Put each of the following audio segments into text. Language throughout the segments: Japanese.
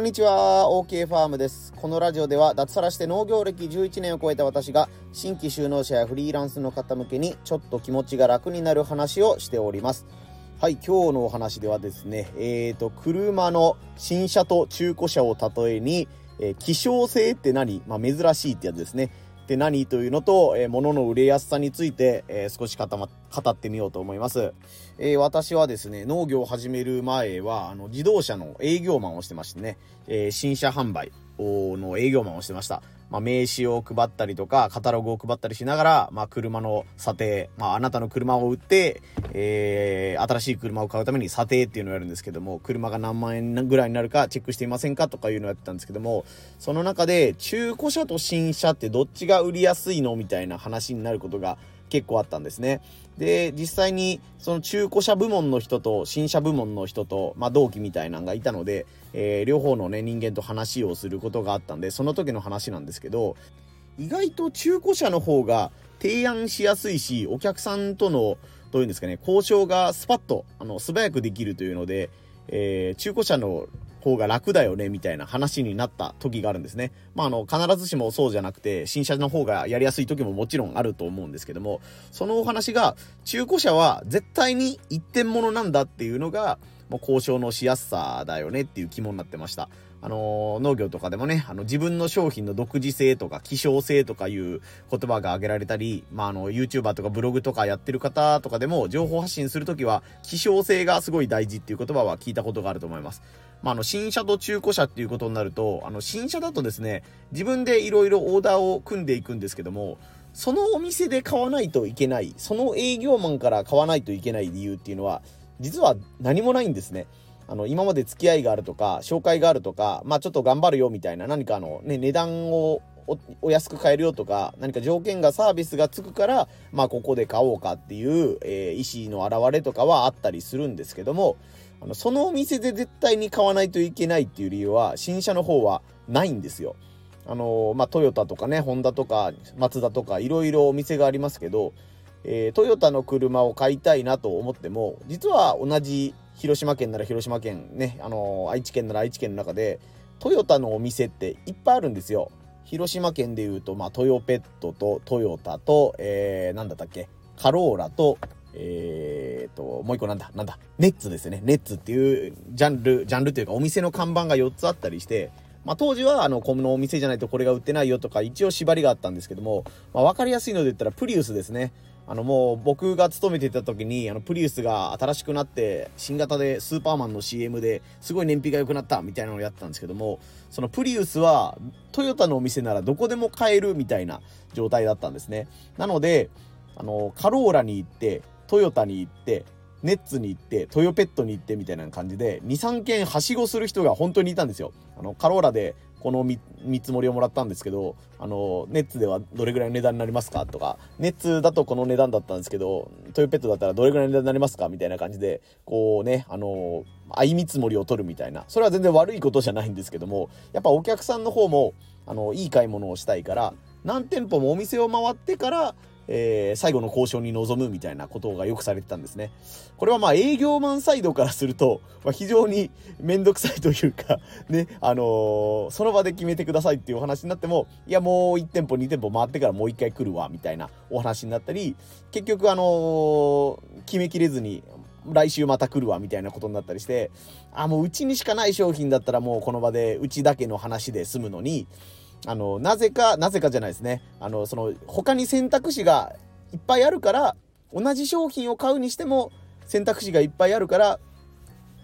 こんにちは。OK ファームです。このラジオでは脱サラして農業歴11年を超えた私が新規就農者やフリーランスの方向けにちょっと気持ちが楽になる話をしております。はい今日のお話ではですねえーと車の新車と中古車を例えに、えー、希少性って何？まあ珍しいってやつですね。って何というのと、えー、物の売れやすさについて、えー、少し固語ってみようと思います。えー、私はですね、農業を始める前は、あの、自動車の営業マンをしてましてね、えー、新車販売の営業マンをしてました。まあ、名刺を配ったりとか、カタログを配ったりしながら、まあ、車の査定、まあ、あなたの車を売って、えー、新しい車を買うために査定っていうのをやるんですけども、車が何万円ぐらいになるかチェックしていませんかとかいうのをやってたんですけども、その中で、中古車と新車ってどっちが売りやすいのみたいな話になることが結構あったんですね。で、実際にその中古車部門の人と新車部門の人と、まあ、同期みたいなのがいたので、えー、両方のね、人間と話をすることがあったんで、その時の話なんですけど、意外と中古車の方が提案しやすいし、お客さんとの、どういうんですかね、交渉がスパッと、あの、素早くできるというので、えー、中古車の方が楽だよね、みたいな話になった時があるんですね。まあ、あの、必ずしもそうじゃなくて、新車の方がやりやすい時ももちろんあると思うんですけども、そのお話が、中古車は絶対に一点物なんだっていうのが、もう交渉のしやすさだよねっていう肝になってました。あの、農業とかでもね、あの、自分の商品の独自性とか希少性とかいう言葉が挙げられたり、まあ、あの、YouTuber とかブログとかやってる方とかでも、情報発信するときは、希少性がすごい大事っていう言葉は聞いたことがあると思います。まあ、あの、新車と中古車っていうことになると、あの、新車だとですね、自分でいろいろオーダーを組んでいくんですけども、そのお店で買わないといけない、その営業マンから買わないといけない理由っていうのは、実は何もないんですね。あの、今まで付き合いがあるとか、紹介があるとか、まあちょっと頑張るよみたいな何かあの、ね、値段をお安く買えるよとか、何か条件がサービスがつくから、まあここで買おうかっていう、えー、意思の表れとかはあったりするんですけども、あの、そのお店で絶対に買わないといけないっていう理由は、新車の方はないんですよ。あの、まあ、トヨタとかね、ホンダとか、マツダとか、いろいろお店がありますけど、えー、トヨタの車を買いたいなと思っても、実は同じ広島県なら広島県、ね、あのー、愛知県なら愛知県の中で、トヨタのお店っていっぱいあるんですよ。広島県でいうと、まあ、トヨペットとトヨタと、えー、なんだったっけ、カローラと、えーと、もう一個なんだ、なんだ、ネッツですね。ネッツっていうジャンル、ジャンルというかお店の看板が4つあったりして、まあ、当時は、あの、このお店じゃないとこれが売ってないよとか、一応縛りがあったんですけども、まあ、わかりやすいので言ったら、プリウスですね。あの、もう、僕が勤めてた時に、あの、プリウスが新しくなって、新型でスーパーマンの CM ですごい燃費が良くなったみたいなのをやってたんですけども、そのプリウスは、トヨタのお店ならどこでも買えるみたいな状態だったんですね。なので、あの、カローラに行って、トヨタに行って、ネッツに行って、トヨペットに行ってみたいな感じで、2、3件はしごする人が本当にいたんですよ。あの、カローラでこの見積もりをもらったんですけど、あの、ネッツではどれぐらいの値段になりますかとか、ネッツだとこの値段だったんですけど、トヨペットだったらどれぐらいの値段になりますかみたいな感じで、こうね、あの、相見積もりを取るみたいな。それは全然悪いことじゃないんですけども、やっぱお客さんの方も、あの、いい買い物をしたいから、何店舗もお店を回ってから、えー、最後の交渉に臨むみたいなことがよくされてたんですね。これはまあ営業マンサイドからすると、まあ、非常にめんどくさいというか、ね、あのー、その場で決めてくださいっていうお話になっても、いやもう1店舗2店舗回ってからもう1回来るわ、みたいなお話になったり、結局あのー、決めきれずに、来週また来るわみたいなことになったりして、あ、もううちにしかない商品だったらもうこの場でうちだけの話で済むのに、あの、なぜか、なぜかじゃないですね。あの、その、他に選択肢がいっぱいあるから、同じ商品を買うにしても、選択肢がいっぱいあるから、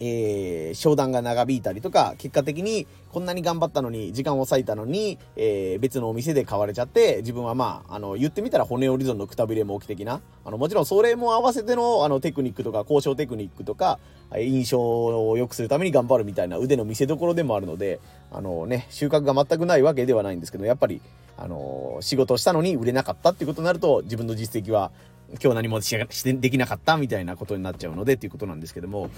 えー、商談が長引いたりとか、結果的にこんなに頑張ったのに、時間を割いたのに、えー、別のお店で買われちゃって、自分はまあ、あの、言ってみたら骨折り損のくたびれも起き的な、あの、もちろんそれも合わせての、あの、テクニックとか、交渉テクニックとか、印象を良くするために頑張るみたいな腕の見せ所でもあるので、あのね、収穫が全くないわけではないんですけど、やっぱり、あの、仕事したのに売れなかったっていうことになると、自分の実績は今日何もししてできなかったみたいなことになっちゃうのでっていうことなんですけども、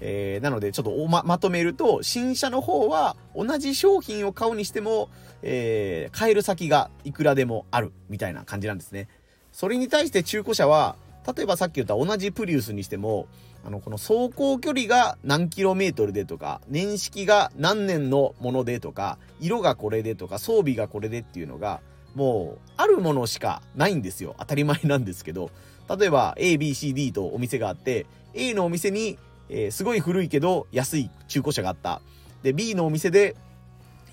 えー、なのでちょっとおままとめると、新車の方は同じ商品を買うにしても、えー、買える先がいくらでもあるみたいな感じなんですね。それに対して中古車は、例えばさっき言った同じプリウスにしても、あの、この走行距離が何キロメートルでとか、年式が何年のものでとか、色がこれでとか、装備がこれでっていうのが、もう、あるものしかないんですよ。当たり前なんですけど。例えば、A、B、C、D とお店があって、A のお店に、えー、すごい古いけど安い中古車があった。で、B のお店で、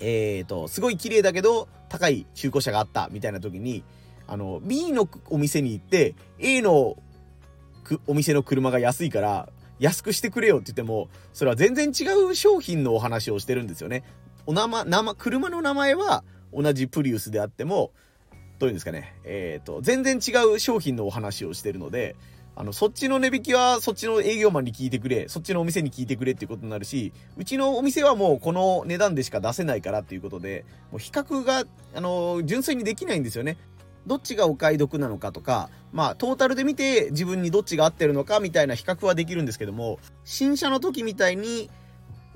えっ、ー、と、すごい綺麗だけど高い中古車があったみたいな時に、あの、B のお店に行って、A のお店の車が安いから、安くしてくれよって言っても、それは全然違う商品のお話をしてるんですよね。お名前、車の名前は同じプリウスであっても、どういうんですかね、えっ、ー、と、全然違う商品のお話をしてるので、あの、そっちの値引きはそっちの営業マンに聞いてくれ、そっちのお店に聞いてくれっていうことになるし、うちのお店はもうこの値段でしか出せないからっていうことで、もう比較が、あの、純粋にできないんですよね。どっちがお買い得なのかとか、まあ、トータルで見て自分にどっちが合ってるのかみたいな比較はできるんですけども、新車の時みたいに、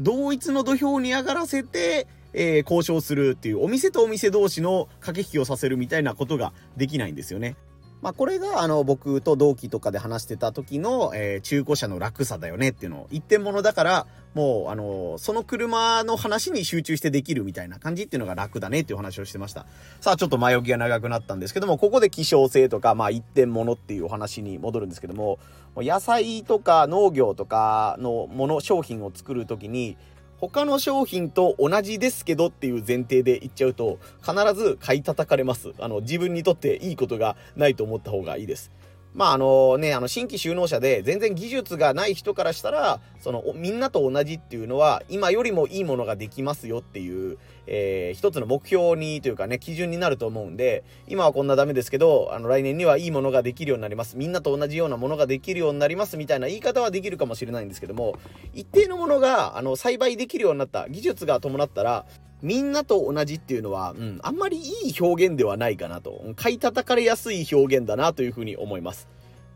同一の土俵に上がらせて、えー、交渉するっていう、お店とお店同士の駆け引きをさせるみたいなことができないんですよね。まあ、これが、あの、僕と同期とかで話してた時の、えー、中古車の楽さだよねっていうのを、一点物だから、もう、あの、その車の話に集中してできるみたいな感じっていうのが楽だねっていう話をしてました。さあ、ちょっと前置きが長くなったんですけども、ここで希少性とか、まあ、一点物っていうお話に戻るんですけども、野菜とか農業とかのもの、商品を作る時に、他の商品と同じですけどっていう前提で言っちゃうと、必ず買い叩かれます。あの、自分にとっていいことがないと思った方がいいです。まああのね、あの新規就農者で全然技術がない人からしたら、そのみんなと同じっていうのは今よりもいいものができますよっていう、えー、一つの目標にというかね、基準になると思うんで、今はこんなダメですけど、あの来年にはいいものができるようになります。みんなと同じようなものができるようになりますみたいな言い方はできるかもしれないんですけども、一定のものがあの栽培できるようになった、技術が伴ったら、みんなと同じっていうのは、うん、あんまりいい表現ではないかなと。買い叩かれやすい表現だなというふうに思います。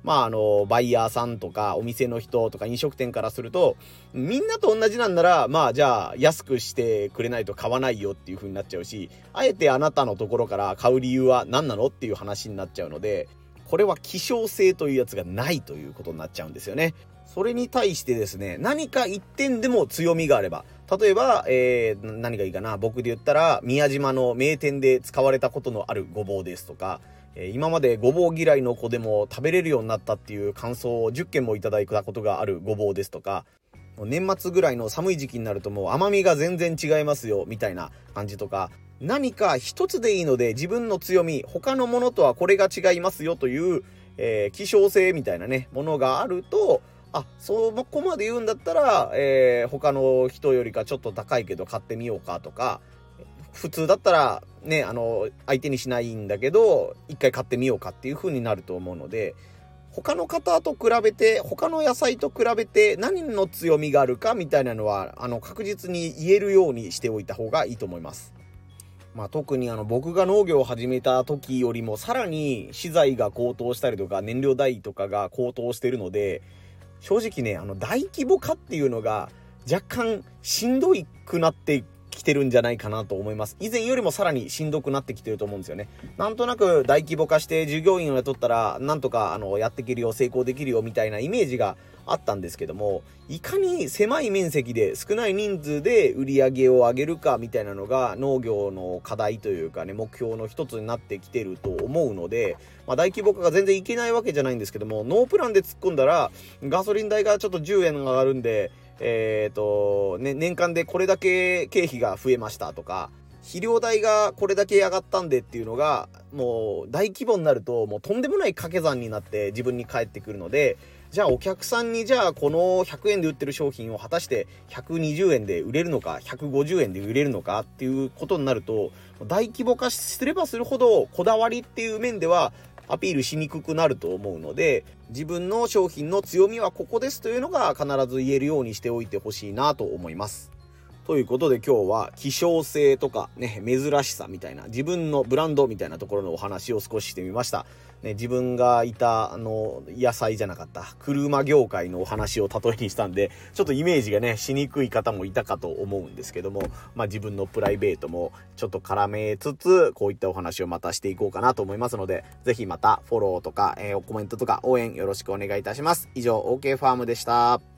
まああの、バイヤーさんとかお店の人とか飲食店からすると、みんなと同じなんなら、まあじゃあ安くしてくれないと買わないよっていう風になっちゃうし、あえてあなたのところから買う理由は何なのっていう話になっちゃうので、これは希少性というやつがないということになっちゃうんですよね。それに対してですね、何か一点でも強みがあれば、例えば、えー、何がいいかな、僕で言ったら、宮島の名店で使われたことのあるごぼうですとか、え今までごぼう嫌いの子でも食べれるようになったっていう感想を10件もいただいたことがあるごぼうですとか、年末ぐらいの寒い時期になるともう甘みが全然違いますよみたいな感じとか、何か一つでいいので自分の強み、他のものとはこれが違いますよという、えー、希少性みたいなね、ものがあると、あ、そこまで言うんだったら、えー、他の人よりかちょっと高いけど買ってみようかとか、普通だったらね、あの、相手にしないんだけど、一回買ってみようかっていう風になると思うので、他の方と比べて、他の野菜と比べて何の強みがあるかみたいなのは、あの、確実に言えるようにしておいた方がいいと思います。まあ、特にあの僕が農業を始めた時よりもさらに資材が高騰したりとか燃料代とかが高騰してるので正直ねあの大規模化っていうのが若干しんどいくなってきてるんじゃないかなと思います。以前よりもさらにしんどくなってきてると思うんですよね。なんとなく大規模化して従業員を雇ったら、なんとかあのやっていけるよ、成功できるよみたいなイメージがあったんですけども、いかに狭い面積で少ない人数で売り上げを上げるかみたいなのが農業の課題というかね、目標の一つになってきてると思うので、まあ、大規模化が全然いけないわけじゃないんですけども、ノープランで突っ込んだら、ガソリン代がちょっと10円上がるんで、えっ、ー、と、ね、年間でこれだけ経費が増えましたとか、肥料代がこれだけ上がったんでっていうのが、もう大規模になると、もうとんでもない掛け算になって自分に返ってくるので、じゃあお客さんにじゃあこの100円で売ってる商品を果たして120円で売れるのか、150円で売れるのかっていうことになると、大規模化すればするほどこだわりっていう面ではアピールしにくくなると思うので、自分の商品の強みはここですというのが必ず言えるようにしておいてほしいなと思います。ということで今日は希少性とかね、珍しさみたいな、自分のブランドみたいなところのお話を少ししてみました。ね、自分がいた、あの、野菜じゃなかった、車業界のお話を例えにしたんで、ちょっとイメージがね、しにくい方もいたかと思うんですけども、まあ自分のプライベートもちょっと絡めつつ、こういったお話をまたしていこうかなと思いますので、ぜひまたフォローとか、えー、コメントとか応援よろしくお願いいたします。以上、OK ファームでした。